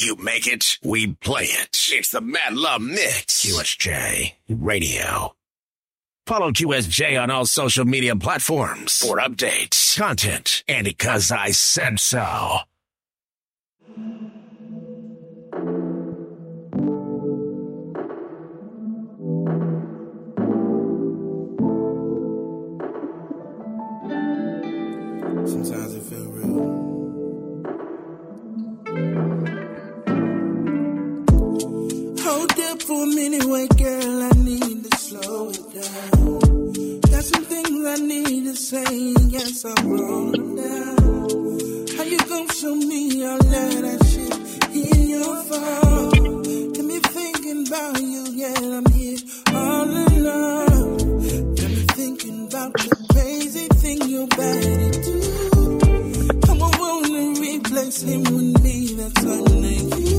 You make it, we play it. It's the Mad Love Mix. QSJ Radio. Follow QSJ on all social media platforms for updates, content, and because I said so. Minute, girl. I need to slow it down. Got some things I need to say. Yes, I'm rolling down. How you gonna show me all of that shit in your phone? Got me thinking about you, yeah, I'm here all alone. Got me thinking about the crazy thing your body do. Come on, wanna replace him with me, that's only you.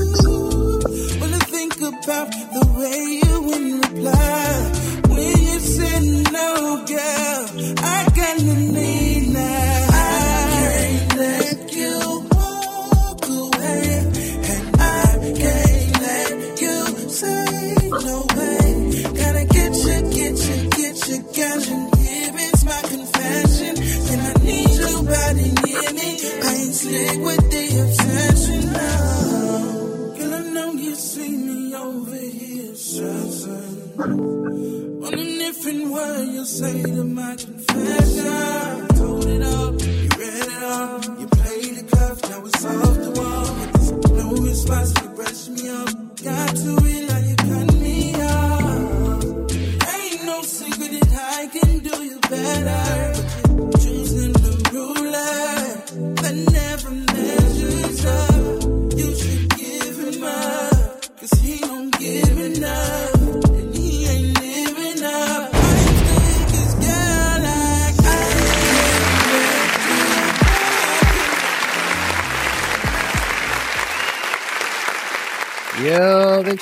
About the way you wouldn't reply, when you said no, girl, I kinda need Wondering if in word you'll say to my confession.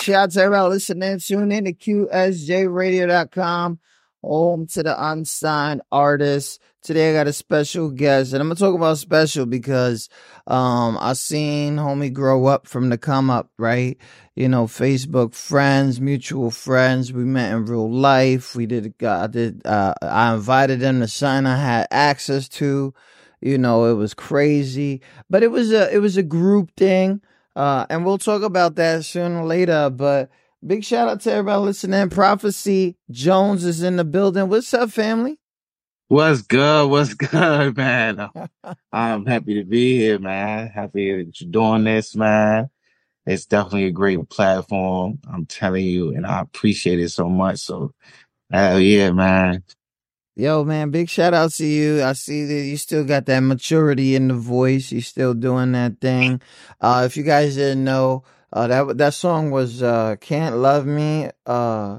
Shout out to everybody listening. Tune in to QSJRadio.com, home to the unsigned artists. Today I got a special guest, and I'm gonna talk about special because um I seen homie grow up from the come up, right? You know, Facebook friends, mutual friends. We met in real life. We did I did uh I invited them to sign I had access to. You know, it was crazy. But it was a it was a group thing. Uh, and we'll talk about that sooner or later. But big shout out to everybody listening. Prophecy Jones is in the building. What's up, family? What's good? What's good, man? I'm happy to be here, man. Happy that you're doing this, man. It's definitely a great platform. I'm telling you, and I appreciate it so much. So, hell yeah, man. Yo, man, big shout out to you. I see that you still got that maturity in the voice. You still doing that thing. Uh, if you guys didn't know, uh, that that song was uh, "Can't Love Me." Uh,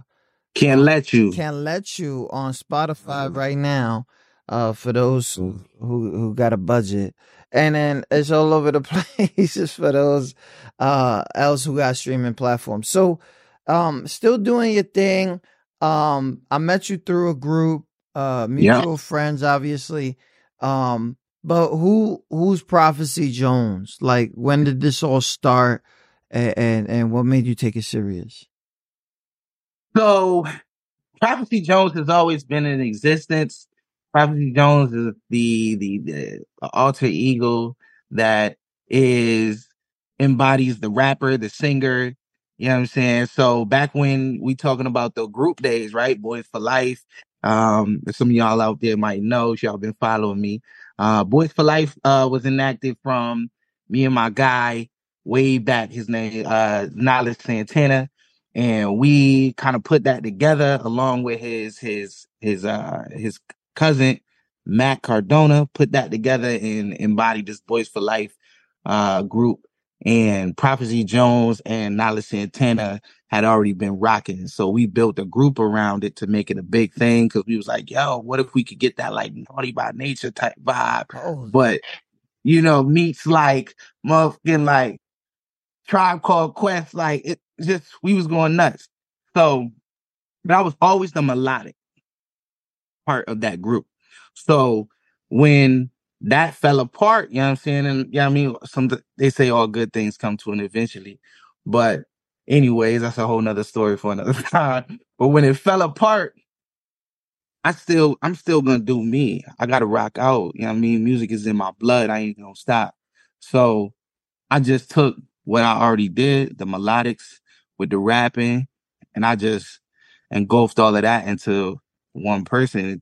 Can't let you. Can't let you on Spotify right now. Uh, for those who, who who got a budget, and then it's all over the place just for those uh else who got streaming platforms. So, um, still doing your thing. Um, I met you through a group, uh, Yeah. mutual friends, obviously. Um, but who who's Prophecy Jones? Like, when did this all start, and and, and what made you take it serious? So, Prophecy Jones has always been in existence. Prophecy Jones is the the, the alter ego that is embodies the rapper, the singer. You know what I'm saying? So back when we talking about the group days, right? Boys for Life. Um, some of y'all out there might know, y'all been following me. Uh, Boys for Life uh was enacted from me and my guy way back. His name uh Knowledge Santana and we kind of put that together along with his his his uh his cousin Matt Cardona put that together and embodied this Boys for Life uh group and Prophecy Jones and Nala Santana had already been rocking. So we built a group around it to make it a big thing because we was like, yo, what if we could get that like naughty by nature type vibe? Oh, But you know, meets like motherfucking like tribe called Quest, like it just we was going nuts. So that was always the melodic part of that group. So when that fell apart. You know what I'm saying? And yeah, I mean, some they say all good things come to an eventually, but anyways, that's a whole nother story for another time. But when it fell apart, I still, I'm still gonna do me. I gotta rock out. You know what I mean? Music is in my blood. I ain't gonna stop. So I just took what I already did, the melodics with the rapping, and I just engulfed all of that into one person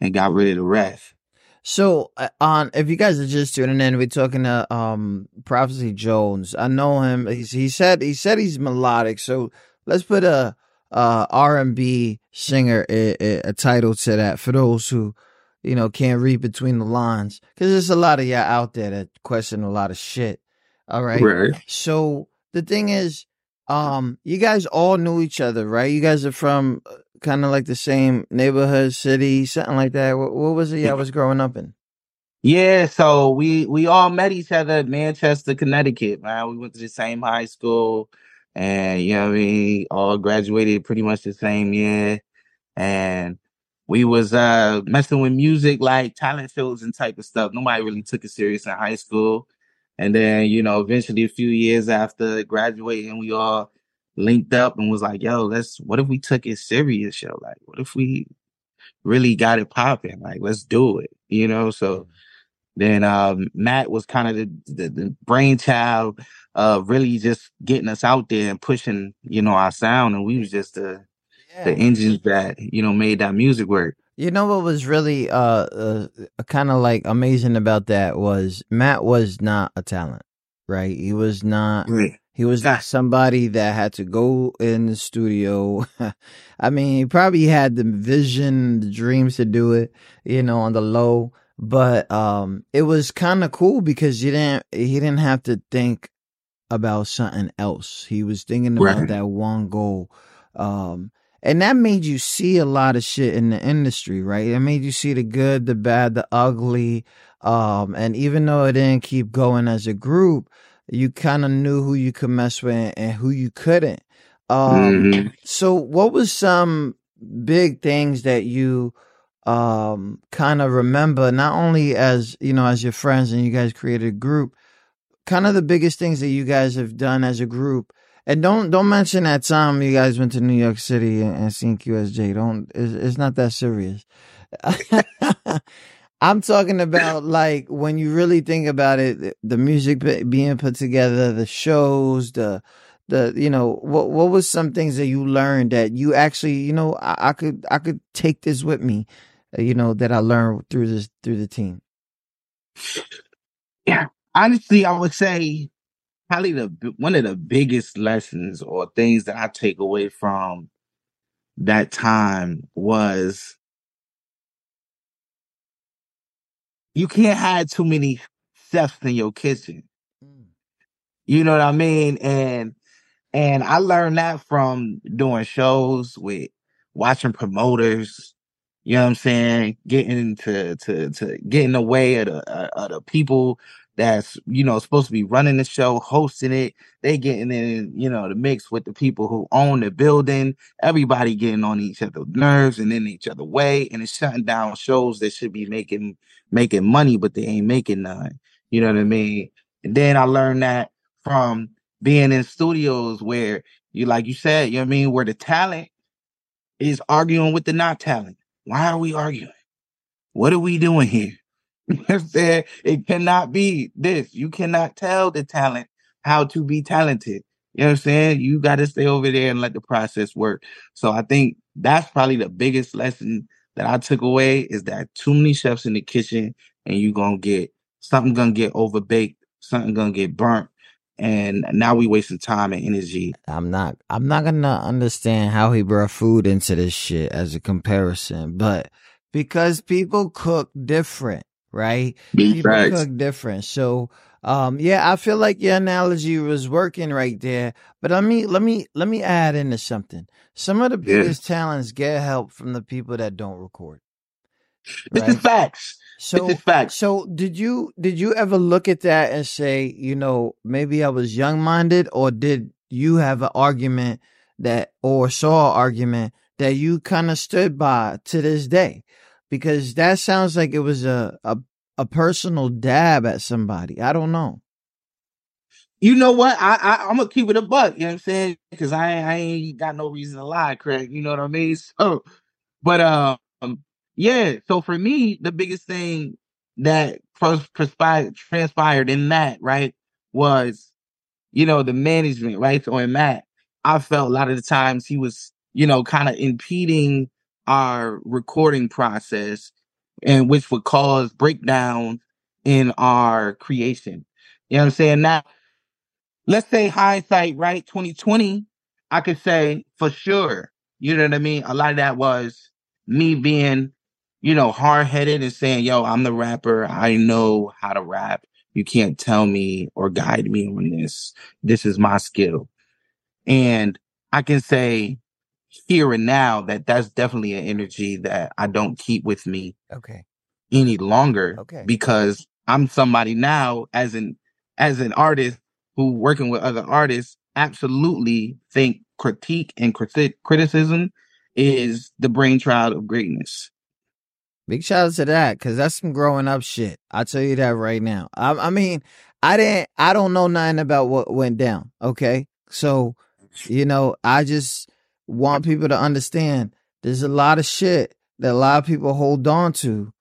and got rid of the rest. So uh, on if you guys are just tuning in, we're talking to um Prophecy Jones. I know him. He's, he said he said he's melodic. So let's put a uh R and B singer a, a, a, title to that for those who you know can't read between the lines because there's a lot of y'all out there that question a lot of shit. All right. Right. So the thing is, um, you guys all knew each other, right? You guys are from uh, kind of like the same neighborhood, city, something like that. What, what was it I was growing up in? Yeah, so we we all met each other at Manchester, Connecticut, man. We went to the same high school and you know what I mean, all graduated pretty much the same year. And we was uh messing with music like talent shows and type of stuff. Nobody really took it serious in high school. And then, you know, eventually a few years after graduating, we all linked up and was like, yo, let's, what if we took it serious, yo? Like, what if we really got it popping? Like, let's do it, you know? So then, um, Matt was kind of the, the, the brainchild of really just getting us out there and pushing, you know, our sound. And we was just the, yeah. the engines that, you know, made that music work. You know what was really uh, uh kind of like amazing about that was Matt was not a talent, right? He was not right. He was not somebody that had to go in the studio. I mean, he probably had the vision, the dreams to do it, you know, on the low. But um, it was kind of cool because you didn't he didn't have to think about something else. He was thinking about right. that one goal. Um, and that made you see a lot of shit in the industry, right? It made you see the good, the bad, the ugly. Um, and even though it didn't keep going as a group, you kind of knew who you could mess with and who you couldn't. Um, mm-hmm. so what was some big things that you um kind of remember not only as you know as your friends and you guys created a group kind of the biggest things that you guys have done as a group and don't don't mention that time you guys went to New York City and, and seen QSJ. Don't it's, it's not that serious. I'm talking about like when you really think about it, the music being put together, the shows, the the you know what what was some things that you learned that you actually you know I, I could I could take this with me, uh, you know that I learned through this through the team. Yeah, honestly, I would say probably the one of the biggest lessons or things that I take away from that time was you can't have too many chefs in your kitchen. Mm. You know what I mean? And and I learned that from doing shows with watching promoters, you know what I'm saying, getting to to to getting away of the uh, of the people that's you know supposed to be running the show, hosting it. They getting in, you know, the mix with the people who own the building. Everybody getting on each other's nerves and in each other way, and it's shutting down shows that should be making making money, but they ain't making none. You know what I mean? And then I learned that from being in studios where you, like you said, you know what I mean, where the talent is arguing with the not talent. Why are we arguing? What are we doing here? I'm? It cannot be this. You cannot tell the talent how to be talented. You know what I'm saying? You got to stay over there and let the process work. So I think that's probably the biggest lesson that I took away is that too many chefs in the kitchen and you going to get something going to get overbaked, something going to get burnt. And now we wasting time and energy. I'm not, I'm not going to understand how he brought food into this shit as a comparison, but because people cook different right? People cook different. So um yeah, I feel like your analogy was working right there. But let me let me let me add into something. Some of the biggest yeah. talents get help from the people that don't record. Right? This is facts. So this is facts. So did you did you ever look at that and say, you know, maybe I was young minded, or did you have an argument that or saw an argument that you kind of stood by to this day? Because that sounds like it was a, a a personal dab at somebody. I don't know. You know what? I, I I'm gonna keep it a buck. You know what I'm saying? Because I I ain't got no reason to lie, Craig. You know what I mean? So, but um, yeah. So for me, the biggest thing that transpired in that right was, you know, the management right. So Matt, I felt a lot of the times he was, you know, kind of impeding our recording process, and which would cause breakdown in our creation. You know what I'm saying? Now let's say hindsight, right? 2020, I could say for sure, you know what I mean? A lot of that was me being, you know, hard headed and saying, yo, I'm the rapper. I know how to rap. You can't tell me or guide me on this. This is my skill. And I can say here and now that that's definitely an energy that I don't keep with me Okay. any longer Okay. because I'm somebody now as an as an artist who working with other artists absolutely think critique and criti- criticism is the brainchild of greatness. Big shout out to that because that's some growing up shit. I'll tell you that right now. I, I mean, I didn't, I don't know nothing about what went down. Okay. So, you know, I just want people to understand there's a lot of shit that a lot of people hold on to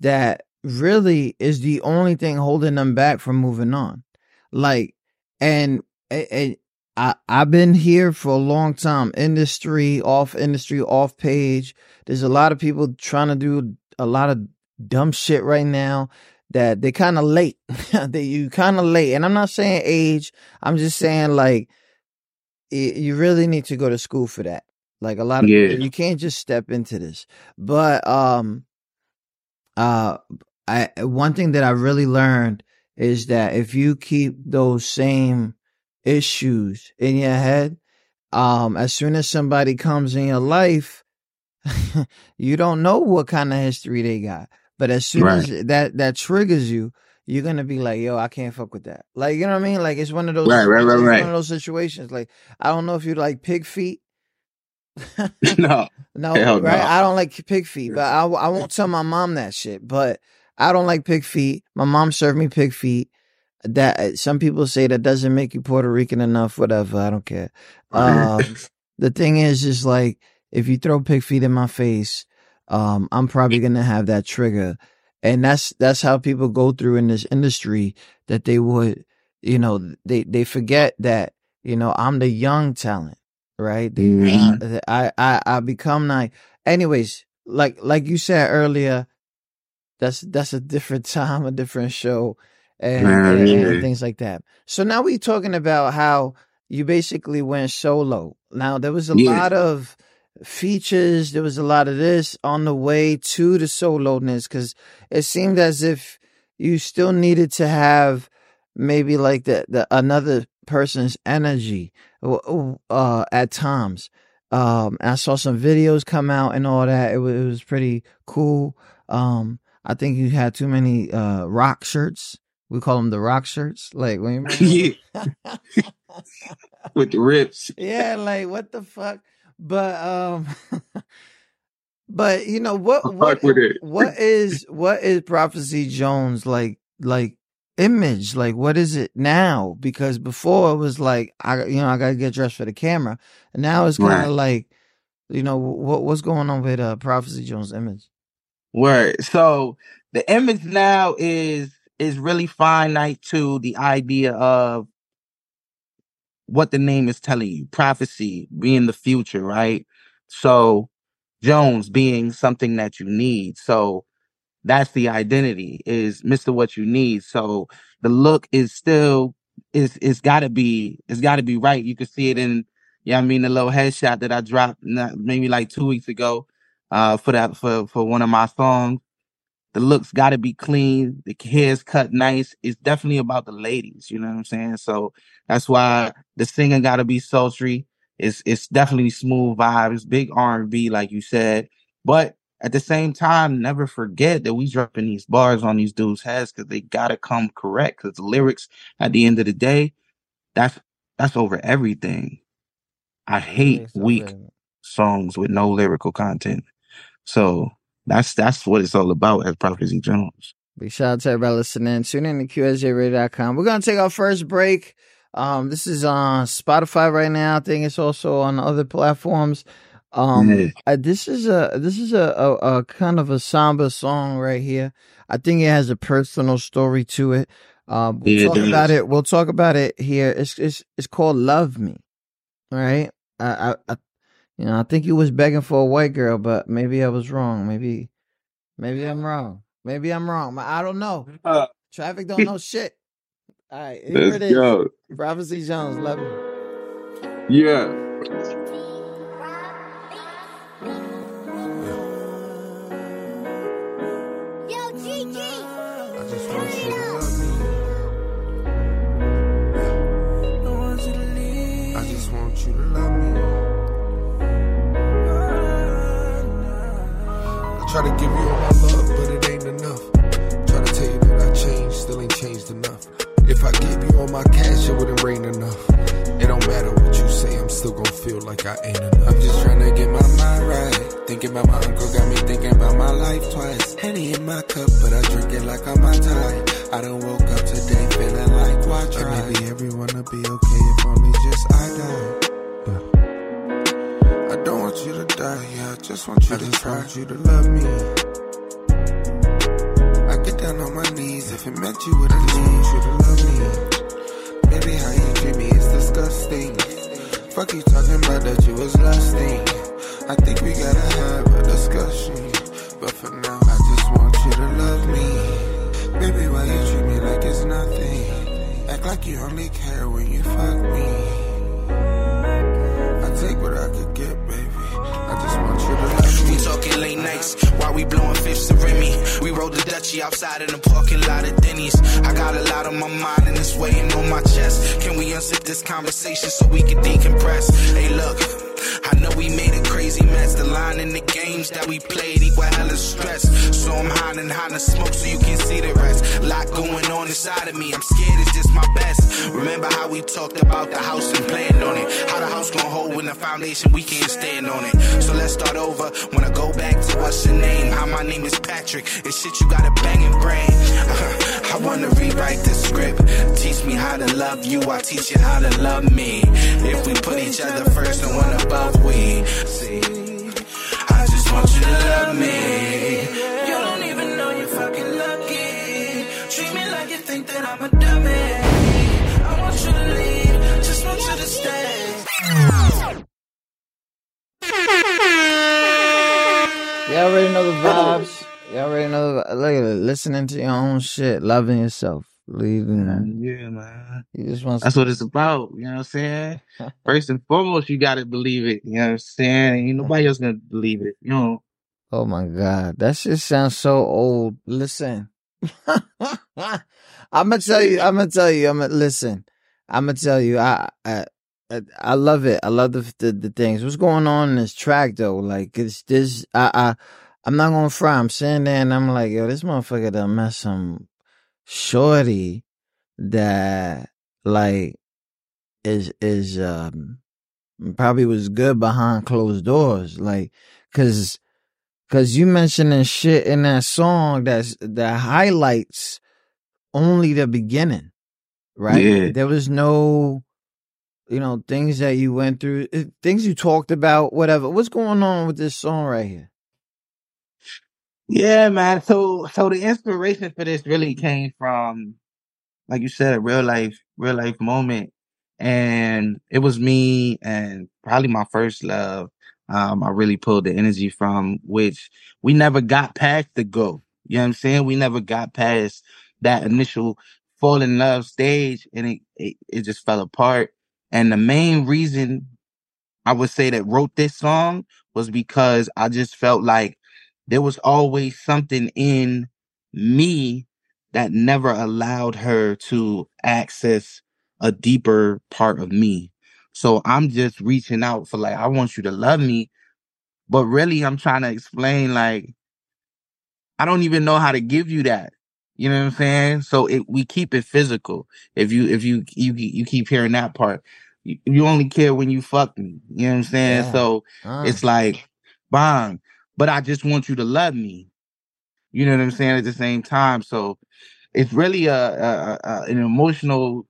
that really is the only thing holding them back from moving on. Like, and, and I, I've been here for a long time, industry, off industry, off page. There's a lot of people trying to do a lot of dumb shit right now that they kind of late. that you kind of late. And I'm not saying age. I'm just saying like it, you really need to go to school for that. Like a lot of Yeah. you can't just step into this. But um uh I one thing that I really learned is that if you keep those same issues in your head, um as soon as somebody comes in your life, you don't know what kind of history they got. But as soon Right. as that that triggers you, you're gonna be like, yo, I can't fuck with that. Like, you know what I mean? Like it's one of those Right, right, right, right. one of those situations. Like, I don't know if you like pig feet. no. No, Hell right? no. I don't like pig feet, but I, I won't tell my mom that shit. But I don't like pig feet. My mom served me pig feet. That some people say that doesn't make you Puerto Rican enough. Whatever, I don't care. Um, the thing is, is like if you throw pig feet in my face, um, I'm probably gonna have that trigger, and that's that's how people go through in this industry. That they would, you know, they they forget that you know I'm the young talent, right? They- Mhm. uh, I I I become like, anyways, like like you said earlier, that's that's a different time, a different show, and, Man, and, and things like that. So now we talking about how you basically went solo. Now there was a Yeah. lot of features, there was a lot of this on the way to the soloness because it seemed as if you still needed to have maybe like the, the another person's energy uh, at times. Um, I saw some videos come out and all that. It was, it was pretty cool. Um, I think you had too many uh rock shirts. We call them the rock shirts. Like when you yeah. With the rips. yeah, like what the fuck? But um but you know what what Fuck with it. what is what is Prophecy Jones like like image? Like what is it now? Because before it was like I you know, I gotta get dressed for the camera. And now it's kinda Right. like you know what what's going on with uh Prophecy Jones image? Word. So the image now is is really finite to the idea of what the name is telling you. Prophecy being the future, right? So Jones being something that you need. So that's the identity is Mr. What you need. So the look is still is it's gotta be it's gotta be right. You can see it in yeah, I mean the little headshot that I dropped not, maybe like two weeks ago uh for that for for one of my songs. The looks got to be clean. The hair's cut nice. It's definitely about the ladies. You know what I'm saying? So that's why the singing got to be sultry. It's it's definitely smooth vibes, big R&B, like you said. But at the same time, never forget that we dropping these bars on these dudes' heads because they gotta come correct. Because the lyrics, at the end of the day, that's that's over everything. I hate weak songs with no lyrical content. So that's that's what it's all about as Prophecy Jones. Big shout out to everybody listening. Tune in to QSJRadio.com. We're going to take our first break. Um, this is on Spotify right now. I think it's also on other platforms. Um, Yeah. uh, this is a this is a, a, a kind of a somber song right here. I think it has a personal story to it. Um, we'll Yeah, talk does. about it. We'll talk about it here. It's it's it's called "Love Me." All right. I, I, I you know I think he was begging for a white girl, but maybe I was wrong. Maybe maybe I'm wrong. Maybe I'm wrong. I don't know. Uh, Traffic don't know shit. All right, here it go. Prophecy Jones, love me. Yeah. Try to give you all my love, but it ain't enough. Try to tell you that I changed, still ain't changed enough. If I gave you all my cash, it wouldn't rain enough. It don't matter what you say, I'm still gonna feel like I ain't enough. I'm just trying to get my mind right. Thinking about my uncle got me thinking about my life twice. Henny in my cup, but I drink it like I'm my tie. I done woke up today feeling like why try? And maybe everyone will be okay if only just I die. Yeah. I don't want you to die, yeah. I just want you I to just try. want you to love me. I get down on my knees if it meant you would at least you to love me. Baby, how you treat me is disgusting. Fuck you talking about that you was lusting. I think we gotta have a discussion. But for now, I just want you to love me. Baby, why you treat me like it's nothing? Act like you only care when you fuck me. While we blowing fifths of Remy. We rode the Dutchie outside in the parking lot of Denny's. I got a lot on my mind and it's weighing on my chest. Can we unzip this conversation so we can decompress? Hey, look. I know we made a crazy mess. The line in the games that we played equal hella stress. So I'm hiding the smoke so you can see the rest. Lot going on inside of me. I'm scared it's just my best. Remember how we talked about the house and planned on it. How the house gonna hold when the foundation we can't stand on it. So let's start over. Wanna go back to what's your name? How my name is Patrick. It's shit you got a banging brain. I wanna rewrite the script. Teach me how to love you. I teach you how to love me. If we put each other first and one above, we see. I just want you to love me. You don't even know you're fucking lucky. Treat me like you think that I'm a dummy. I want you to leave. Just want you to stay. Y'all already know Y'all already know. Look at it. Listening to your own shit, loving yourself, leaving. yeah, man. You just want. That's what it's about. You know what I'm saying? First and foremost, you gotta believe it. You know what I'm saying? Ain't nobody else gonna believe it. You know. Oh my god, that shit sounds so old. Listen, I'm gonna tell you. I'm gonna tell you. I'm gonna listen. I'm gonna tell you. I I I, I love it. I love the, the the things. What's going on in this track though? Like it's this. I I I'm not gonna fry. I'm sitting there and I'm like, yo, this motherfucker done met some shorty that like is is um probably was good behind closed doors. Like, cause Cause you mentioning shit in that song that's that highlights only the beginning, right? Yeah. There was no, you know, things that you went through, eh, things you talked about, whatever. What's going on with this song right here? Yeah, man. So so the inspiration for this really came from, like you said, a real life, real life moment. And it was me and probably my first love. Um, I really pulled the energy from which we never got past the go. You know what I'm saying? We never got past that initial fall in love stage and it, it, it just fell apart. And the main reason I would say that wrote this song was because I just felt like there was always something in me that never allowed her to access a deeper part of me. So I'm just reaching out for like, I want you to love me. But really, I'm trying to explain like, I don't even know how to give you that. You know what I'm saying? So it, we keep it physical. If you, if you, you, you keep hearing that part, you, you only care when you fuck me. You know what I'm saying? Yeah. So Uh, it's like, bang. But I just want you to love me. You know what I'm saying? At the same time, so it's really a, a, a an emotional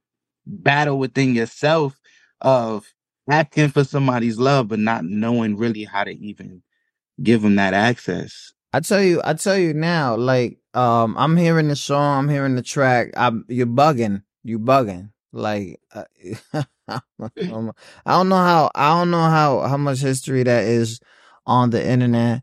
battle within yourself of asking for somebody's love, but not knowing really how to even give them that access. I tell you, I tell you now, like, um, I'm hearing the song, I'm hearing the track. I'm, you're bugging, you bugging. Like, uh, I don't know how, I don't know how, how much history that is on the internet.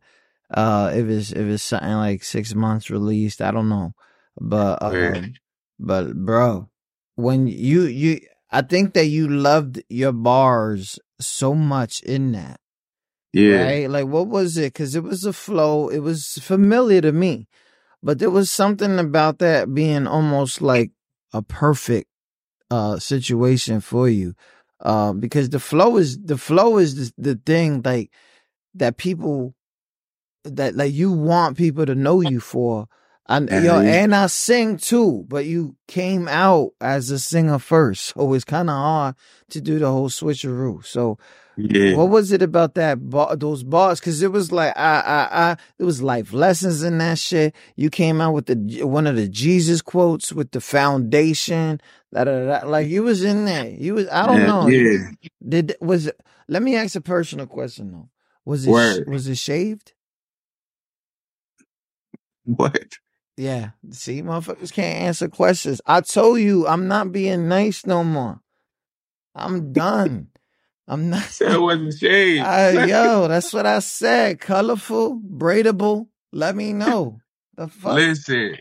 Uh, if it's, if it's something like six months released, I don't know. But, um, but bro, when you, you, I think that you loved your bars so much in that. Yeah. Right? Like, what was it? Because it was a flow. It was familiar to me, but there was something about that being almost like a perfect uh situation for you. Uh, because the flow is the flow is the, the thing like that people that like you want people to know you for. And And yo, and I sing too, but you came out as a singer first, so it's kind of hard to do the whole switcheroo. So, Yeah. what was it about that bar, those bars? Because it was like I, I, I, there was life lessons in that shit. You came out with the one of the Jesus quotes with the foundation. Da, da, da, da. Like you was in there. You was. I don't Yeah, know. yeah. Did was? Let me ask a personal question though. Was it Word. was it shaved? What? Yeah. See, motherfuckers can't answer questions. I told you I'm not being nice no more. I'm done. I'm not. That wasn't shade. Uh, yo, that's what I said. Colorful, braidable. Let me know. The fuck. Listen,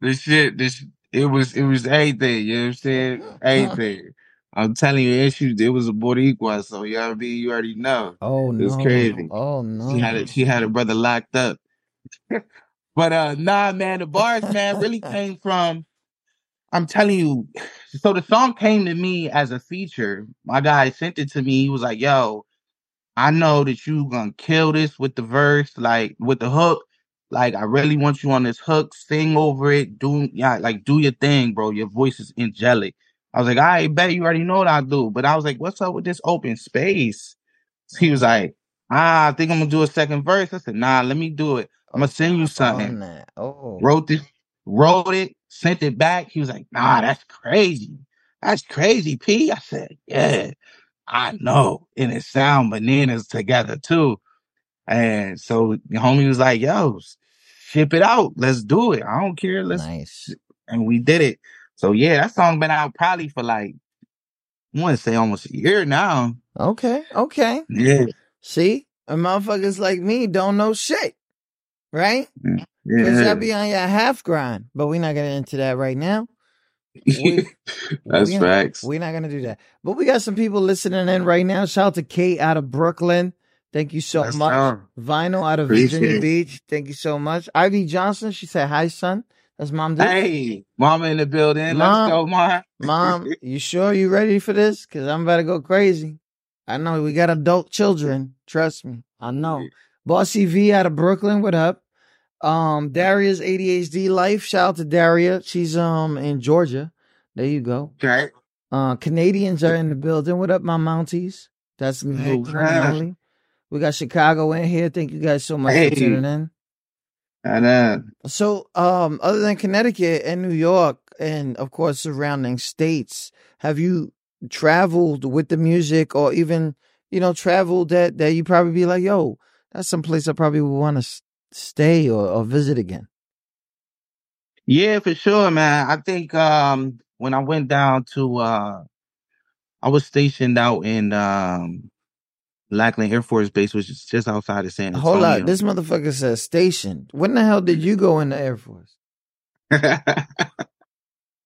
this shit, this it was it was everything. You know what I'm saying? Everything. I'm telling you, issues. It was a equal. So you know what I mean. You already know. Oh It was crazy. Oh no. She had it. She had her brother locked up. But uh, nah, man, the bars, man, really came from. I'm telling you. So the song came to me as a feature. My guy sent it to me. He was like, "Yo, I know that you gonna kill this with the verse, like with the hook. Like I really want you on this hook. Sing over it. Do yeah, like do your thing, bro. Your voice is angelic." I was like, "I bet you already know what I do." But I was like, "What's up with this open space?" He was like, "Ah, I think I'm gonna do a second verse." I said, "Nah, let me do it. I'm gonna send you On something." that. Oh. Wrote this, wrote it, sent it back. He was like, "Nah, that's crazy. That's crazy, P. I said, "Yeah, I know." And it sound bananas together too. And so the homie was like, "Yo, ship it out. Let's do it. I don't care. Let's." Nice. And we did it. So yeah, that song been out probably for like I want to say almost a year now. Okay. Okay. Yeah, See, and motherfuckers like me don't know shit, right? Mm, Cause yeah. y'all be on your half grind, but we're not getting into that right now. We, That's we- facts. We're not gonna do that. But we got some people listening in right now. Shout out to Kate out of Brooklyn. Thank you so Let's much. go. Vinyl out of Appreciate Virginia it. Beach. Thank you so much. Ivy Johnson. She said hi, son. That's mom. Dude. Hey, mama in the building. Mom. Let's go, mom. Mom, you sure you ready for this? Cause I'm about to go crazy. I know we got adult children. Trust me. I know. Bossy V out of Brooklyn. What up? Um, Daria's ADHD life. Shout out to Daria. She's um in Georgia. There you go. Okay. Uh, Canadians are in the building. What up, my Mounties? That's me. Hey, one and Trav. only. We got Chicago in here. Thank you guys so much Hey. for tuning in. And then So, um, other than Connecticut and New York, and of course surrounding states, have you traveled with the music, or even you know traveled that that you probably be like, yo, that's some place I probably would want to stay or, or visit again. Yeah, for sure, man. I think um when I went down to uh I was stationed out in um Lackland Air Force Base, which is just outside of San Antonio. Hold up, this motherfucker says stationed. When the hell did you go in the Air Force?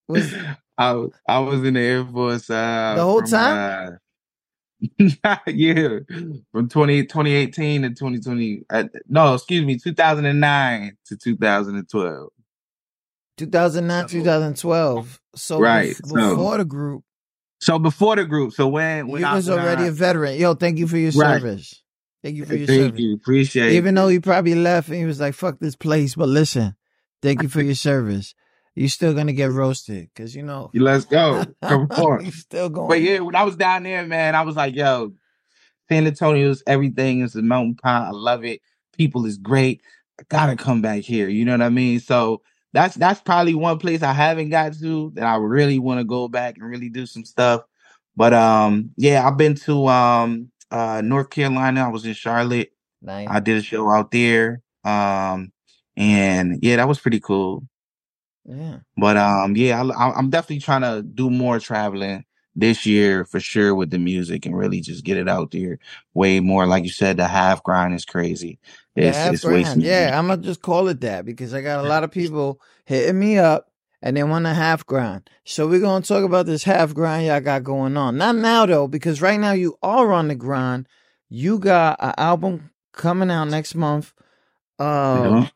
Was I was I was in the Air Force uh The whole from, time? uh, yeah, from 20, 2018 to 2020. Uh, no, excuse me, 2009 to 2012. 2009, 2012. So Right, bef- so- before the group, So before the group, so when when you I was when already I- a veteran. Yo, thank you for your Right. service. Thank you for your Thank service. you, appreciate it. Even though he probably left and he was like, fuck this place. But listen, thank you for your service. You're still going to get roasted because, you know, Let's go. Come on. you're still going. But yeah, when I was down there, man, I was like, yo, San Antonio's everything. It's a mountain pot. I love it. People is great. I gotta come back here. You know what I mean? So that's that's probably one place I haven't got to that I really want to go back and really do some stuff. But um, yeah, I've been to um uh North Carolina. I was in Charlotte. Nice. I did a show out there. Um, and yeah, that was pretty cool. Yeah. But um, yeah, I, I'm definitely trying to do more traveling this year for sure with the music and really just get it out there way more. Like you said, the half grind is crazy. It's half it's grind. Yeah, I'm gonna just call it that because I got a lot of people hitting me up and they want a half grind. So we're gonna talk about this half grind y'all got going on. Not now though, because right now you are on the grind. You got an album coming out next month. Uh, Yeah.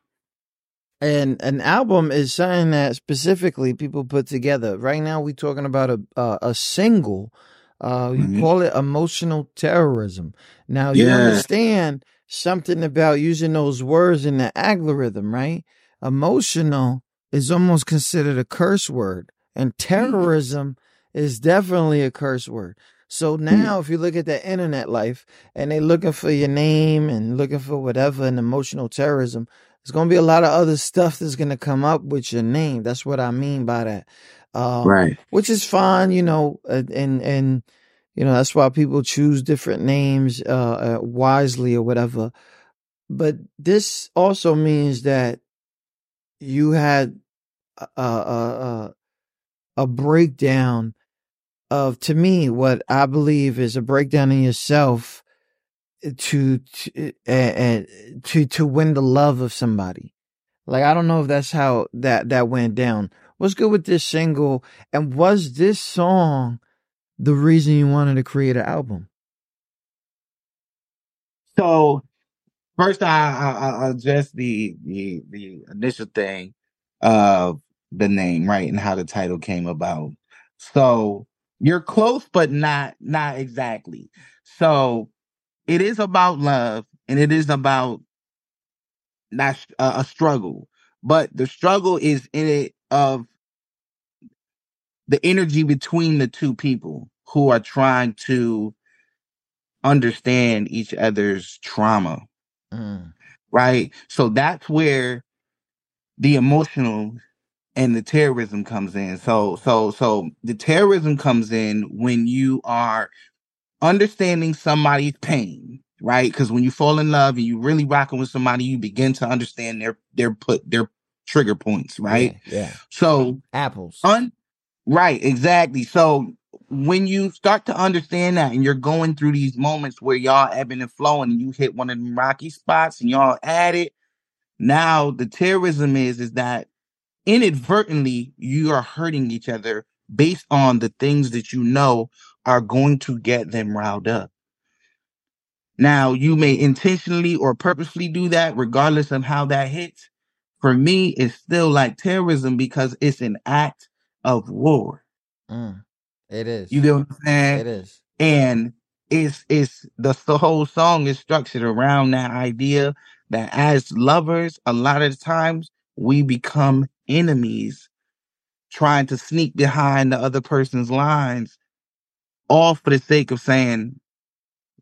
And an album is something that specifically people put together. Right now, we're talking about a a, a single. Uh, you Mhm. call it emotional terrorism. Now you understand something about using those words in the algorithm, right? Emotional is almost considered a curse word, and terrorism is definitely a curse word. So now, if you look at the internet life and they're looking for your name and looking for whatever and emotional terrorism, there's gonna be a lot of other stuff that's gonna come up with your name. That's what I mean by that. Um, Right. which is fine, you know, uh, and and you know that's why people choose different names uh, uh, wisely or whatever. But this also means that you had a a, a, a breakdown of, to me, what I believe is a breakdown in yourself to to and to to win the love of somebody. Like I don't know if that's how that that went down. What's good with this single? And was this song the reason you wanted to create an album? So first, I I, I address the the the initial thing of the name, right, and how the title came about. So you're close, but not not exactly. So it is about love, and it is about not uh, a struggle, but the struggle is in it of the energy between the two people who are trying to understand each other's trauma Mm, right? So that's where the emotional and the terrorism comes in. So so so the terrorism comes in when you are understanding somebody's pain, right? Because when you fall in love and you really rocking with somebody, you begin to understand their their put their trigger points, right? Yeah, yeah. So Apples. un right, exactly. So when you start to understand that and you're going through these moments where y'all ebbing and flowing and you hit one of them rocky spots and y'all at it, now the terrorism is is that inadvertently you are hurting each other based on the things that you know are going to get them riled up. Now you may intentionally or purposely do that regardless of how that hits. For me, it's still like terrorism because it's an act of war. Mm, it is. You get what I'm saying? It is. and it's it's the, the whole song is structured around that idea that as lovers a lot of the times we become enemies trying to sneak behind the other person's lines all for the sake of saying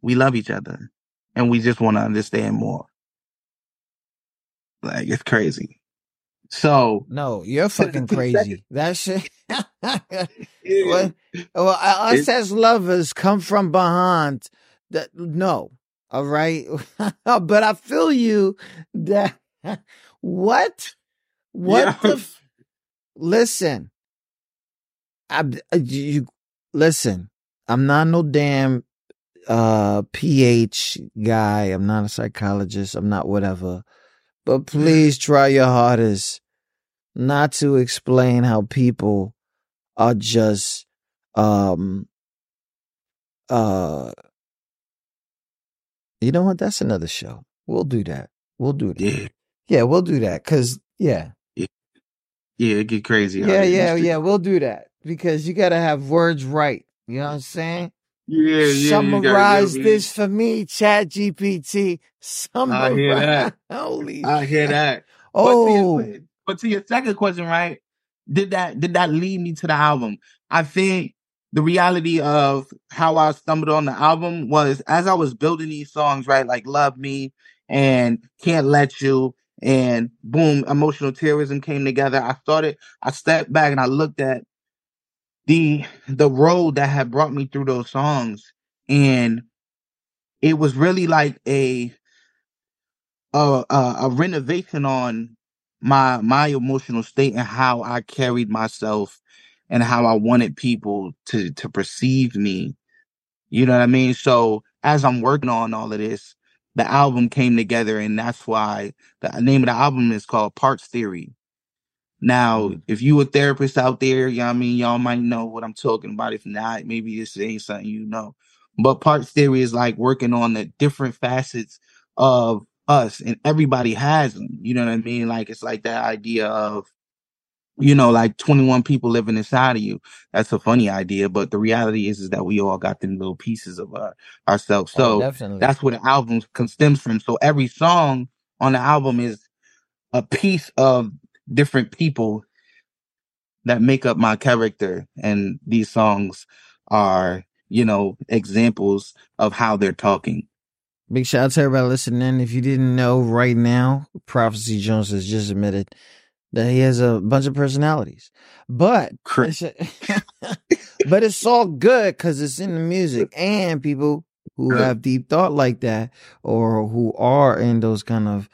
we love each other and we just want to understand more like it's crazy so No, you're fucking to the second- crazy. That shit. What? Well, us It's- as lovers come from behind. That no, all right. but I feel you. That what? What Yeah. the? F- listen, I you listen. I'm not no damn uh PH guy. I'm not a psychologist. I'm not whatever. But please try your hardest not to explain how people are just um uh you know what? That's another show. We'll do that. We'll do that. Yeah. Yeah we'll do that because yeah. Yeah. It get crazy yeah here in the yeah yeah. We'll do that because you gotta have words right you know what i'm saying yeah yeah gotta summarize this for me chat gpt summarize I hear that. holy I hear that. oh But to, your, oh. but to your second question, right? Did that did that lead me to the album? I think the reality of how I stumbled on the album was as I was building these songs, right? Like Love Me and Can't Let You and boom, emotional terrorism came together. I started, I stepped back and I looked at the the road that had brought me through those songs, and it was really like a a, a, a renovation on my my emotional state and how I carried myself and how I wanted people to to perceive me. You know what I mean? So as I'm working on all of this, the album came together and that's why the name of the album is called Parts Theory. Now, if you a therapist out there, you know what I mean, y'all might know what I'm talking about. If not, maybe this ain't something you know. But parts theory is like working on the different facets of us and everybody has them. You know what I mean? Like it's like that idea of, you know, like 21 people living inside of you. That's a funny idea, but the reality is, is that we all got them little pieces of uh, ourselves. Oh, So definitely. that's where the album stems from. So every song on the album is a piece of different people that make up my character. And these songs are, you know, examples of how they're talking. Big shout out to everybody listening. If you didn't know right now, Prophecy Jones has just admitted that he has a bunch of personalities. But it's, but it's all good because it's in the music and people who have deep thought like that or who are in those kind of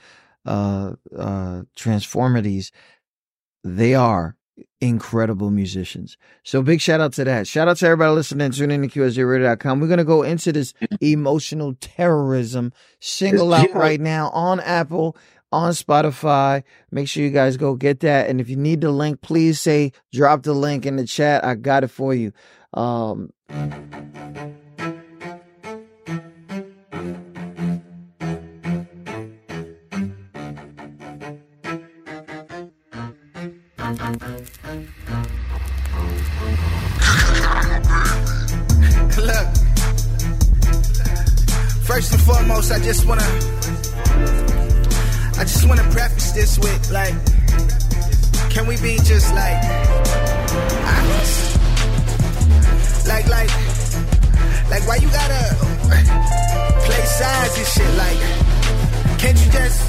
uh uh transformities, they are incredible musicians. So big shout out to that. Shout out to everybody listening. Tune in to QSJRadio.com. We're gonna go into this emotional terrorism single out right now on Apple, on Spotify. Make sure you guys go get that. And if you need the link, please say drop the link in the chat. I got it for you. Um Look, first and foremost, I just wanna, I just wanna preface this with like, can we be just like honest? Like, like, like, why you gotta play sides and shit? Like, can't you just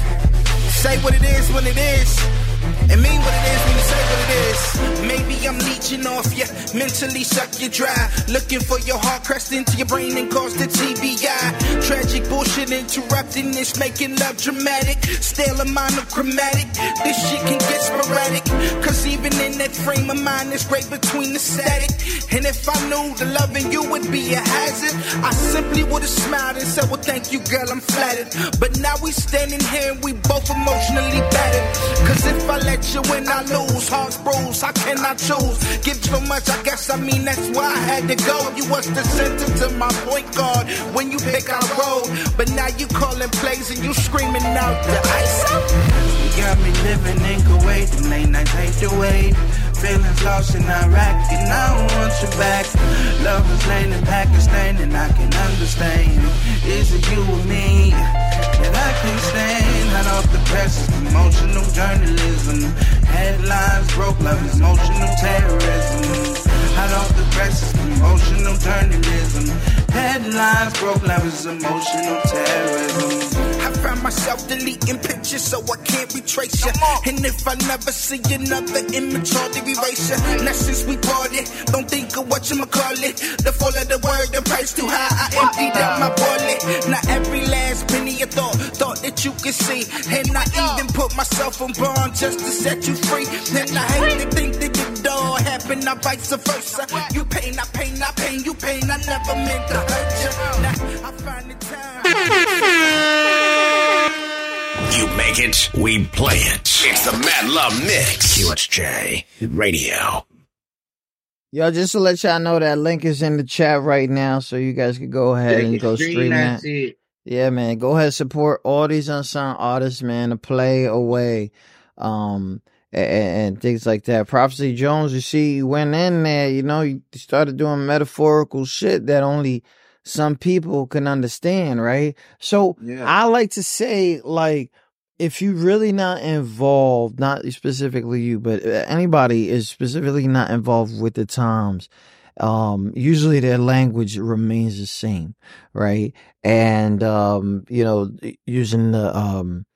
say what it is when it is? And mean what it is when you say what it is. Maybe I'm leeching off you, mentally suck you dry. Looking for your heart crushed into your brain and caused the TBI. Tragic bullshit interrupting this, making love dramatic. Still a monochromatic. This shit can get sporadic. Cause even in that frame of mind, it's great between the static. And if I knew the loving you would be a hazard, I simply would have smiled and said, Well, thank you, girl, I'm flattered. But now we standing here and we both emotionally battered. Cause if I let you win, I lose. Hearts bruised, I cannot choose. Give so much, I guess I mean that's why I had to go. You was the center to my point guard when you pick our road. But now you calling plays and you screaming out the ice. You got me living in Kuwait, late nights hate to wait. Feelings lost in Iraq, and I don't want you back. Love is laying in Pakistan, and I can understand. Is it you or me that I can stand? Hot off the presses, emotional journalism. Headlines broke, love is emotional terrorism. Hot off the presses, emotional journalism. Headlines broke, love is emotional terrorism. I find myself deleting pictures so I can't retrace you. And if I never see another image or the eraser, now since we parted, don't think of what you call it. The fall of the word, the price too high. I emptied out my wallet. Now every last penny of thought, thought that you could see. And I even put myself on bond just to set you free. And I hate to think that it all happened, now vice versa. You pain, I pain, I pain, you pain. I never meant to hurt you. Now I find the time. You make it, we play it. It's the Mad Love Mix. QSJ Radio. Yo, just to let y'all know that link is in the chat right now, so you guys can go ahead and go stream that. shit. Yeah, man. Go ahead, support all these unsigned artists, man, to play away. Um and, and things like that. Prophecy Jones, you see, you went in there, you know, you started doing metaphorical shit that only some people can understand, right? So Yeah. I like to say, like, if you're really not involved, not specifically you, but uh, anybody is specifically not involved with the times, um, usually their language remains the same, right? And, um, you know, using the, um,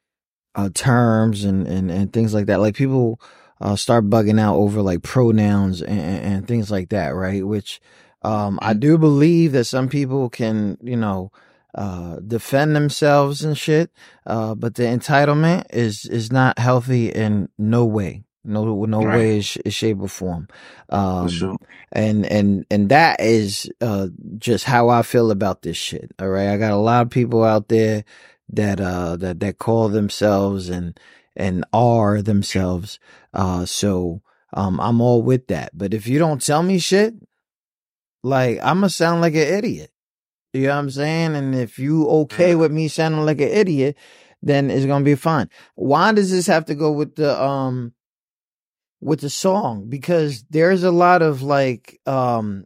uh, terms and, and, and things like that. Like people uh, start bugging out over like pronouns and, and things like that, right? Which um, I do believe that some people can, you know, uh, defend themselves and shit. Uh, but the entitlement is is not healthy in no way, no no Right. way, sh- shape or form. Um, sure. and and and that is uh just how I feel about this shit. All right, I got a lot of people out there that uh that that call themselves and and are themselves. Uh, so um, I'm all with that. But if you don't tell me shit, like I'm gonna sound like an idiot. You know what I'm saying? And if you okay with me sounding like an idiot, then it's gonna be fine. Why does this have to go with the um with the song? Because there's a lot of like um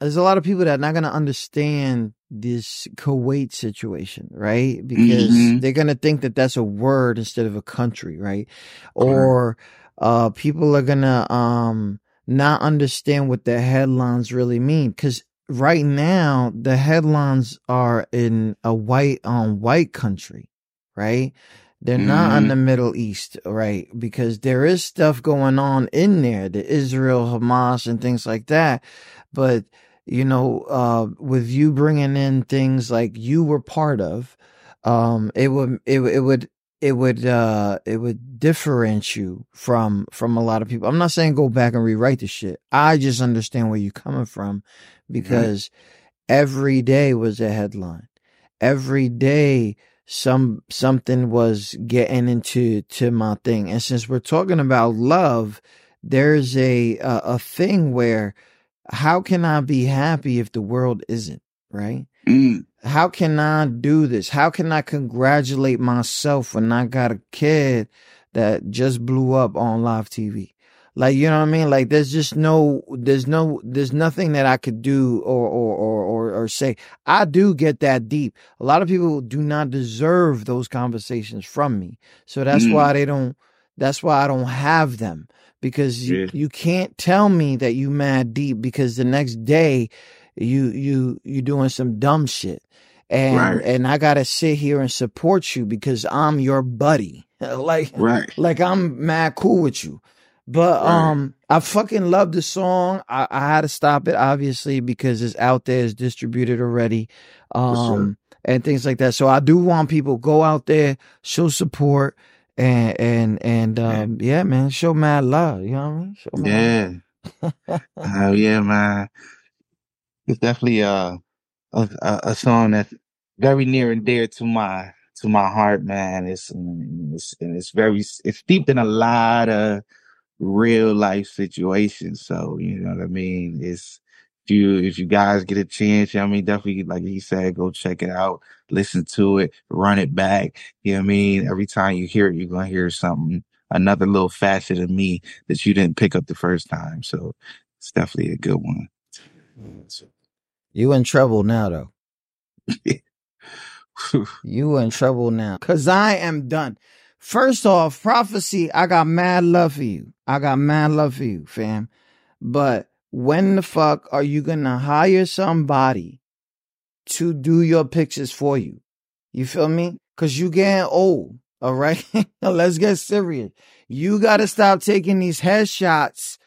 there's a lot of people that are not gonna understand this Kuwait situation, right? Because Mhm. they're gonna think that that's a word instead of a country, right? Or uh people are gonna um not understand what the headlines really mean because right now the headlines are in a white on white country right they're not in Mhm. the middle east right because there is stuff going on in there the israel hamas and things like that but you know uh with you bringing in things like you were part of um it would it, it would it would uh it would differentiate you from from a lot of people. I'm not saying go back and rewrite the shit. I just understand where you're coming from because every day was a headline. Every day some something was getting into to my thing. And since we're talking about love, there's a a, a thing where how can I be happy if the world isn't, right? Mm. how can I do this? How can I congratulate myself when I got a kid that just blew up on live TV? Like, you know what I mean? Like, there's just no, there's no, there's nothing that I could do or, or, or, or, or say. I do get that deep. A lot of people do not deserve those conversations from me. So that's Mm. why they don't, that's why I don't have them because you, Yeah. you can't tell me that you mad deep because the next day you, you, you doing some dumb shit and Right. and I gotta sit here and support you because I'm your buddy. like Right. like I'm mad cool with you. But um I fucking love the song. I, I had to stop it obviously because it's out there, it's distributed already. sure. Um and things like that. So I do want people go out there, show support and and and um yeah, man, show mad love. You know what I mean? Show mad Yeah. Oh yeah, man. It's definitely uh, a, a a song that's very near and dear to my to my heart, man. It's mm, it's and it's very it's steeped in a lot of real life situations. So you know what I mean. It's if you if you guys get a chance, you know what I mean, definitely like he said, go check it out, listen to it, run it back. You know what I mean. Every time you hear it, you're gonna hear something, another little facet of me that you didn't pick up the first time. So it's definitely a good one. You in trouble now though. You in trouble now. Cause I am done. First off, prophecy, I got mad love for you. I got mad love for you, fam. But when the fuck are you gonna hire somebody to do your pictures for you? You feel me? Cause you getting old. All right. Let's get serious. You gotta stop taking these headshots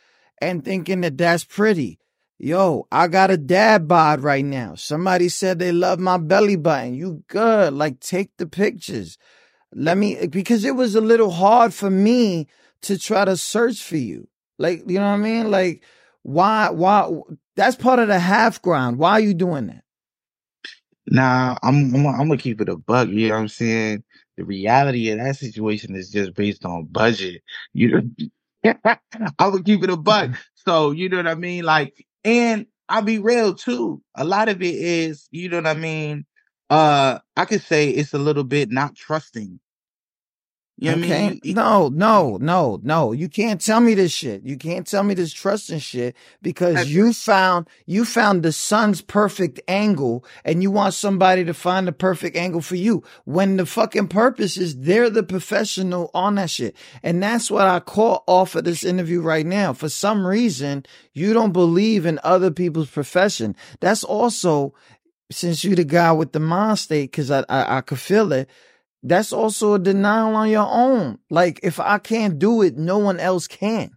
and thinking that that's pretty. Yo, I got a dad bod right now. Somebody said they love my belly button. You good. Like, take the pictures. Let me, because it was a little hard for me to try to search for you. Like, you know what I mean? Like, why, why, that's part of the half ground. Why are you doing that? Nah, I'm, I'm I'm gonna keep it a buck. You know what I'm saying? The reality of that situation is just based on budget. You know, I'm gonna keep it a buck. So you know what I mean? Like, and I'll be real too. A lot of it is, you know what I mean? Uh, I could say it's a little bit not trusting. You know what I okay. mean? No, no, no, no. You can't tell me this shit. You can't tell me this trusting shit because That's- you found you found the sun's perfect angle and you want somebody to find the perfect angle for you. When the fucking purpose is they're the professional on that shit. And that's what I caught off of this interview right now. For some reason, you don't believe in other people's profession. That's also since you the guy with the mind state, because I, I I could feel it that's also a denial on your own. Like if I can't do it, no one else can.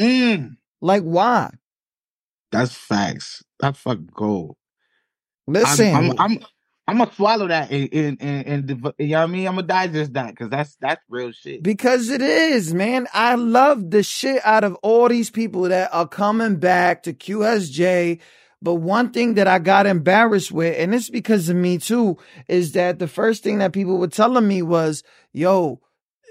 Mm, Like why? that's facts. That's fucking gold. Listen, I'm, I'm, I'm, I'm gonna swallow that and, and, and, and you know what I mean? I'm gonna digest that because that's that's real shit. Because it is, man. I love the shit out of all these people that are coming back to QSJ. But one thing that I got embarrassed with, and it's because of me too, is that the first thing that people were telling me was, yo,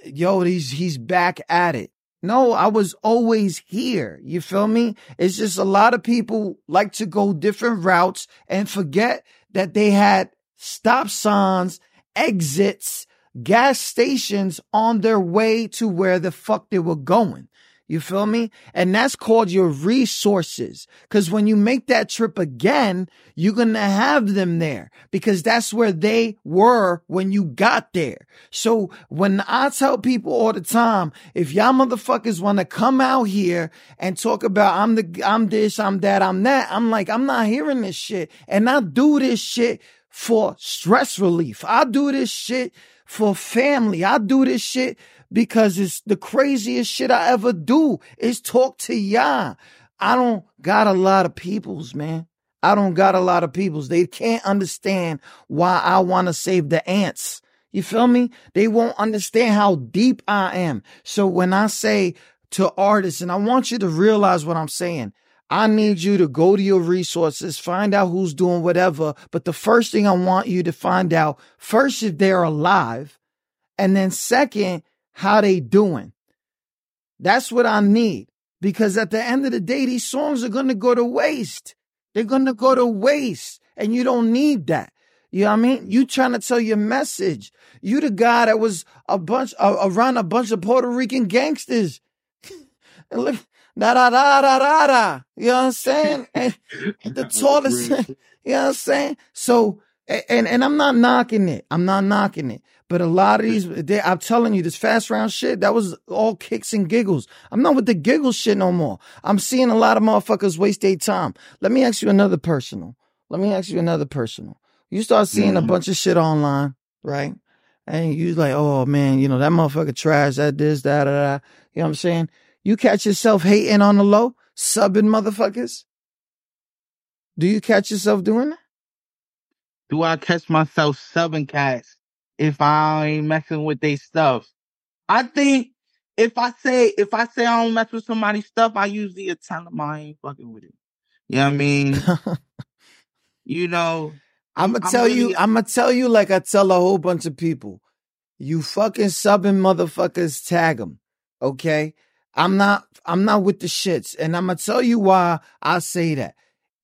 yo, he's, he's back at it. No, I was always here. You feel me? It's just a lot of people like to go different routes and forget that they had stop signs, exits, gas stations on their way to where the fuck they were going. You feel me? And that's called your resources. Cause when you make that trip again, you're going to have them there because that's where they were when you got there. So when I tell people all the time, if y'all motherfuckers want to come out here and talk about I'm the, I'm this, I'm that, I'm that, I'm like, I'm not hearing this shit. And I do this shit for stress relief. I do this shit for family. I do this shit because it's the craziest shit I ever do is talk to y'all. I don't got a lot of peoples, man. I don't got a lot of peoples. They can't understand why I want to save the ants. You feel me? They won't understand how deep I am. So when I say to artists, and I want you to realize what I'm saying, I need you to go to your resources, find out who's doing whatever. But the first thing I want you to find out first, if they're alive. And then second, how they doing. That's what I need. Because at the end of the day, these songs are going to go to waste. They're going to go to waste. And you don't need that. You know what I mean? You trying to tell your message. You the guy that was a bunch uh, around a bunch of Puerto Rican gangsters. and live, da da da da da da. You know what I'm saying? And the tallest. you know what I'm saying? So, and and I'm not knocking it. I'm not knocking it. But a lot of these, they, I'm telling you, this fast round shit, that was all kicks and giggles. I'm not with the giggle shit no more. I'm seeing a lot of motherfuckers waste their time. Let me ask you another personal. Let me ask you another personal. You start seeing a Mhm. bunch of shit online, right? And you like, oh man, you know, that motherfucker trash, that this, that, that, that. You know what I'm saying? You catch yourself hating on the low, subbing motherfuckers. Do you catch yourself doing that? Do I catch myself subbing cats if I ain't messing with their stuff? I think if I say if I say I don't mess with somebody's stuff, I usually tell them I ain't fucking with it. You know what I mean? you know, I'm gonna tell you, I'm gonna tell you like I tell a whole bunch of people. You fucking subbing motherfuckers, tag them. Okay? I'm not, I'm not with the shits. And I'm gonna tell you why I say that.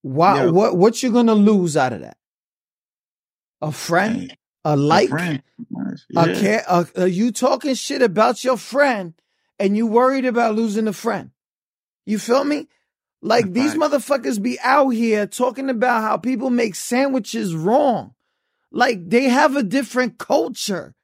Why, what, what you gonna lose out of that? A friend? A like? friend. A Yeah. care? A, are you talking shit about your friend and you worried about losing a friend? You feel me? Like That's these motherfuckers be out here talking about how people make sandwiches wrong. Like they have a different culture.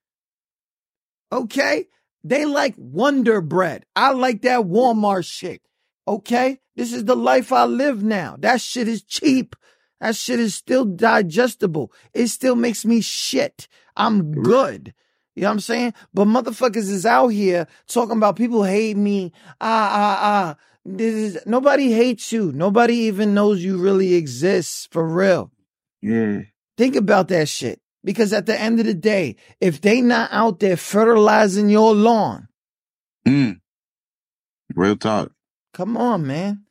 Okay? They like Wonder Bread. I like that Walmart shit. Okay? This is the life I live now. That shit is cheap. That shit is still digestible. It still makes me shit. I'm good. You know what I'm saying? But motherfuckers is out here talking about people hate me. Ah, ah, ah. This is, nobody hates you. Nobody even knows you really exist for real. Yeah. Think about that shit. Because at the end of the day, if they not out there fertilizing your lawn, Mm. Real talk. come on, man.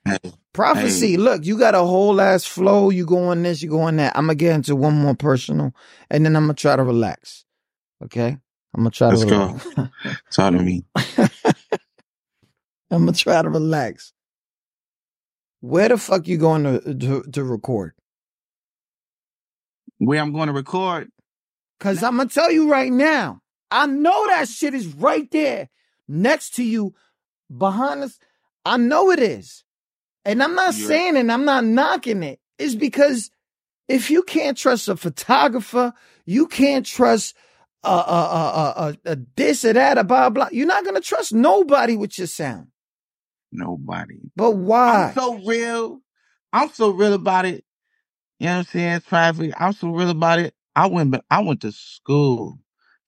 Prophecy. Hey. Look, you got a whole ass flow. You going this, you going that. I'm gonna get into one more personal, and then I'm gonna try to relax. Okay, I'm gonna try Let's to. go. relax. Talk to me. I'm gonna try to relax. Where the fuck you going to to, to record? Where I'm going to record. Cause I'm gonna tell you right now, I know that shit is right there next to you, behind us. I know it is. And I'm not You're- saying it, I'm not knocking it. It's because if you can't trust a photographer, you can't trust a, a, a, a, a this or that, or blah, blah. You're not gonna trust nobody with your sound. Nobody. But why? I'm so real. I'm so real about it. You know what I'm saying? Traffic. I'm so real about it. I went, but I went to school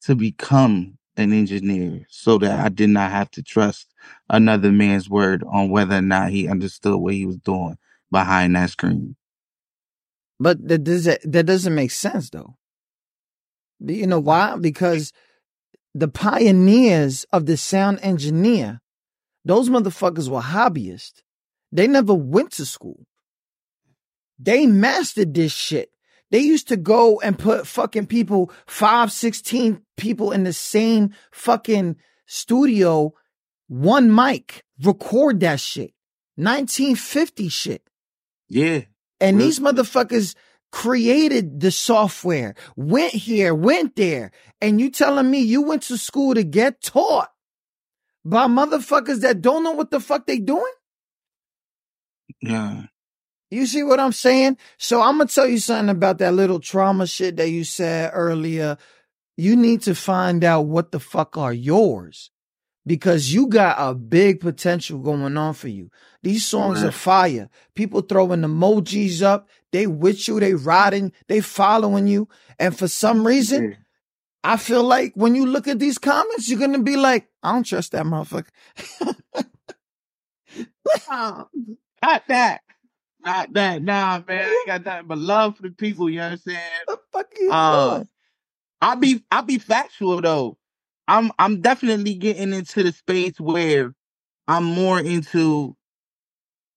to become an engineer so that I did not have to trust another man's word on whether or not he understood what he was doing behind that screen. But that does that doesn't make sense though. You know why? Because the pioneers of the sound engineer, those motherfuckers were hobbyists. They never went to school. They mastered this shit. They used to go and put fucking people, five, 16 people in the same fucking studio, one mic, record that shit. 1950 shit. Yeah. And Real these motherfuckers created the software, went here, went there. And you telling me you went to school to get taught by motherfuckers that don't know what the fuck they doing? Yeah. You see what I'm saying? So I'm gonna tell you something about that little trauma shit that you said earlier. You need to find out what the fuck are yours because you got a big potential going on for you. These songs are fire. People throwing emojis up. They with you. They riding. They following you. And for some reason, mm-hmm. I feel like when you look at these comments, you're gonna be like, I don't trust that motherfucker. Not that. Not that. Nah, man. I ain't got nothing but love for the people, you know what I'm saying? The fuck you Uh. I'll be I'll be factual though. I'm I'm definitely getting into the space where I'm more into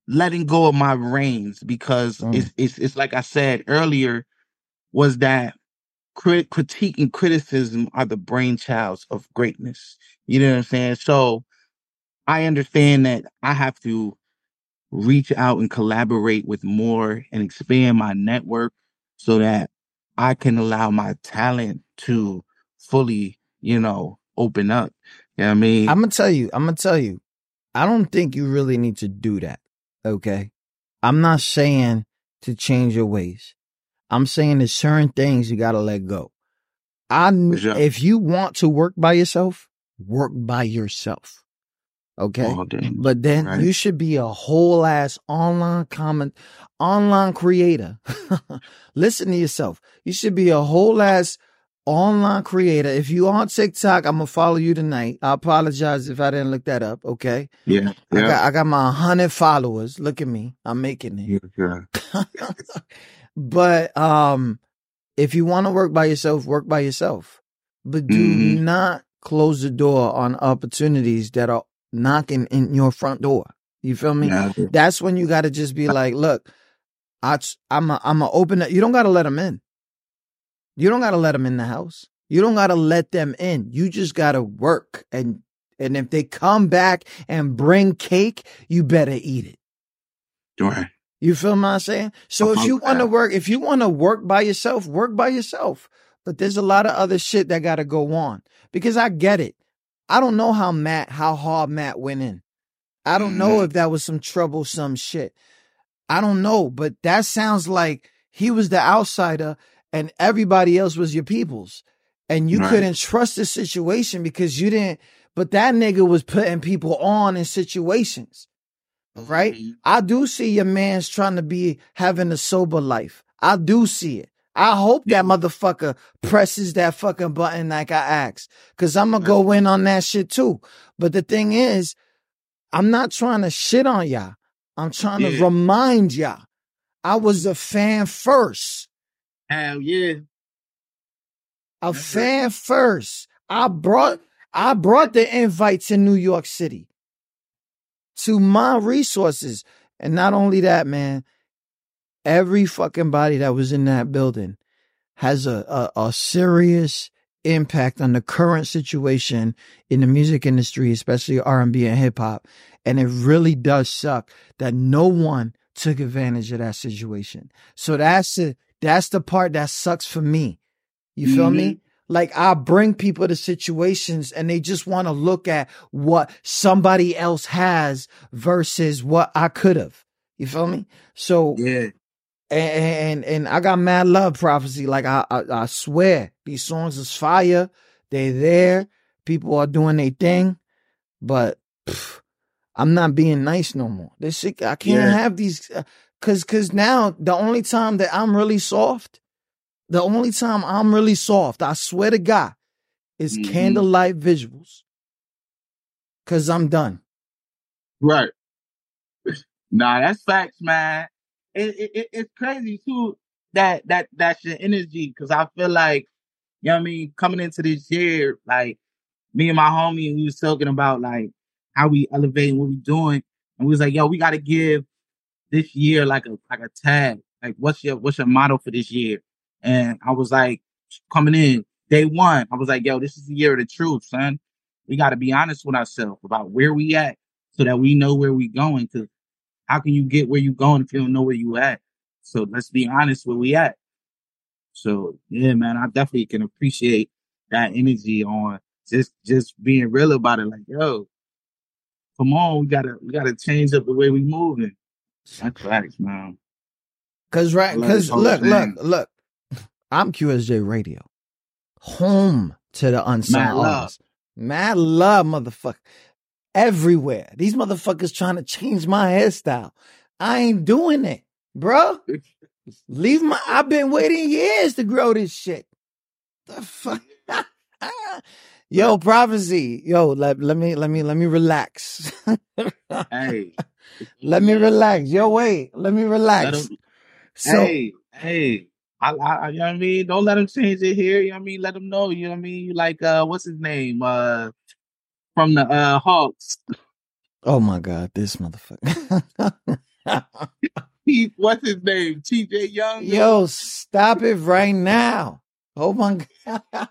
letting go of my reins because Mm. it's it's it's like I said earlier, was that crit- critique and criticism are the brainchilds of greatness. You know what I'm saying? So I understand that I have to reach out and collaborate with more and expand my network so that I can allow my talent to fully, you know, open up. You know what I mean? I'm gonna tell you, I'm gonna tell you, I don't think you really need to do that. Okay. I'm not saying to change your ways. I'm saying there's certain things you gotta let go. I, sure. if you want to work by yourself, work by yourself. Okay. But then Right. you should be a whole ass online comment, online creator. Listen to yourself. You should be a whole ass online creator. If you on TikTok, I'm gonna follow you tonight. I apologize if I didn't look that up. Okay. Yeah. I got I got my hundred followers. Look at me. I'm making it. yeah. yeah. but um if you want to work by yourself, work by yourself. But do Mhm. not close the door on opportunities that are knocking in your front door. You feel me? Yeah. That's when you got to just be like, look, I, I'm a, I'm a open. Up. You don't got to let them in. You don't got to let them in the house. You don't got to let them in. You just got to work. And, and if they come back and bring cake, you better eat it. Right. You feel what I'm saying? So if you want to work, if you want to work by yourself, work by yourself. But there's a lot of other shit that got to go on because I get it. I don't know how Matt, how hard Matt went in. I don't know if that was some troublesome shit. I don't know, but that sounds like he was the outsider and everybody else was your peoples. And you Right. couldn't trust the situation because you didn't, but that nigga was putting people on in situations, right? Mhm. I do see your man's trying to be having a sober life. I do see it. I hope that motherfucker presses that fucking button like I asked. Cause I'm gonna go in on that shit too. But the thing is, I'm not trying to shit on y'all. I'm trying to remind y'all. I was a fan first. Hell yeah. A That's fan first. I brought I brought the invite to New York City to my resources. And not only that, man, every fucking body that was in that building has a, a, a serious impact on the current situation in the music industry, especially R&B and hip hop. And it really does suck that no one took advantage of that situation. So that's the, that's the part that sucks for me. You feel me? Mm-hmm. Like I bring people to situations and they just want to look at what somebody else has versus what I could have. You feel me? So Yeah. And, and and I got mad love prophecy. Like I, I I swear these songs is fire. They there. People are doing their thing, but pff, I'm not being nice no more. This shit I can't Yeah. have these uh, cause cause now the only time that I'm really soft, the only time I'm really soft, I swear to God, is Mhm. candlelight visuals. Cause I'm done. Right. Nah, that's facts, man. It, it, it it's crazy too that that that's your energy because I feel like you know what I mean coming into this year, like me and my homie, we was talking about like how we elevating what we doing, and we was like, yo, we got to give this year like a like a tag, like what's your what's your motto for this year? And I was like, coming in day one, I was like, yo, this is the year of the truth, son. We got to be honest with ourselves about where we at, so that we know where we going. Cause how can you get where you going if you don't know where you at? So let's be honest where we at. So yeah, man, I definitely can appreciate that energy on just just being real about it. Like, yo, come on, we gotta we gotta change up the way we moving. That's facts, man. Cause right, cause was look, look, look. I'm QSJ Radio, home to the unsigned Mad love. artists. Mad love, motherfucker, everywhere. These motherfuckers trying to change my hairstyle. I ain't doing it, bro. Leave my. I've been waiting years to grow this shit. The fuck. Yo, prophecy. Yo, let, let me let me let me relax. Hey, let me relax. Yo, wait. Let me let relax. 'em- So hey, hey. I, I, you know what I mean? Don't let them change it here. You know what I mean? Let them know. You know what I mean? You like, uh, what's his name? Uh, from the uh Hawks. Oh my God, this motherfucker. He, what's his name? Trae Young. Yo, stop it right now. Oh my God.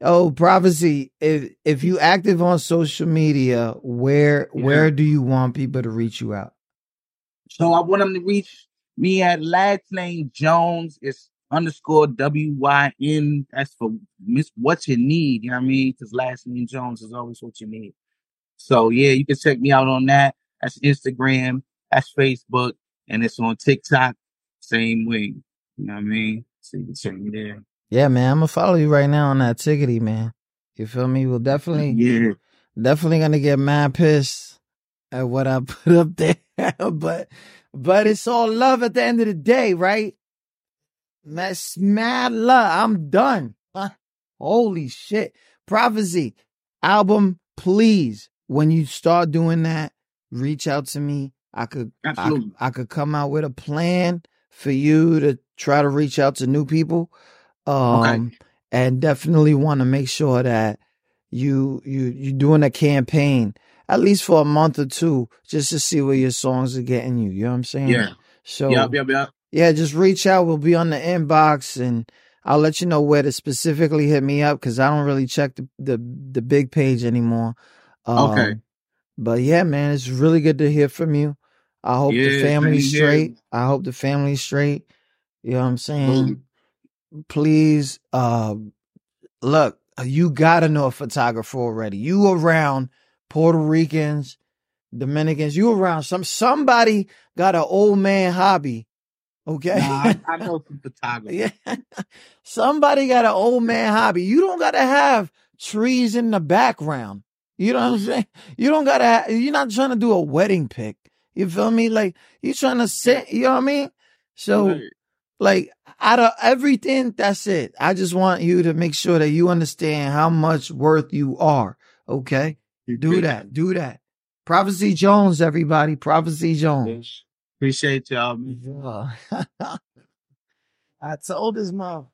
Oh, prophecy. If if you active on social media, where Yeah. where do you want people to reach you out? So I want them to reach me at last name Jones. It's underscore W Y N. That's for Miss what you need. You know what I mean? Because last name Jones is always what you need. So yeah, you can check me out on that. That's Instagram. That's Facebook, and it's on TikTok. Same way. You know what I mean? So you can check me there. Yeah, man, I'm gonna follow you right now on that tickety, man. You feel me? We'll definitely Yeah. definitely gonna get mad pissed at what I put up there. but but it's all love at the end of the day, right? That's mad love. I'm done. Huh? Holy shit. Prophecy album, please. When you start doing that, reach out to me. I could I, I could come out with a plan for you to try to reach out to new people. Um and definitely want to make sure that you you you doing a campaign at least for a month or two just to see where your songs are getting you. You know what I'm saying? Yeah. So Yep. Yep. Yep. Yeah, just reach out. We'll be on the inbox and I'll let you know where to specifically hit me up because I don't really check the, the the big page anymore. Um, Okay. But yeah, man, it's really good to hear from you. I hope the Yeah, family's same here. straight. I hope the family's straight. You know what I'm saying? Absolutely. Please, uh, look, you gotta know a photographer already. You around Puerto Ricans, Dominicans, you around some somebody got an old man hobby. Okay. Nah, I, I know some photographers. Yeah. Somebody got an old man hobby. You don't gotta have trees in the background. You know what I'm saying? You don't gotta ha- you're not trying to do a wedding pic. You feel me? Like you're trying to sit, you know what I mean? So Right. like out of everything, that's it. I just want you to make sure that you understand how much worth you are. Okay? Do that. Do that. Prophecy Jones, everybody. Prophecy Jones. Appreciate y'all. man. Um yeah. I told his mom.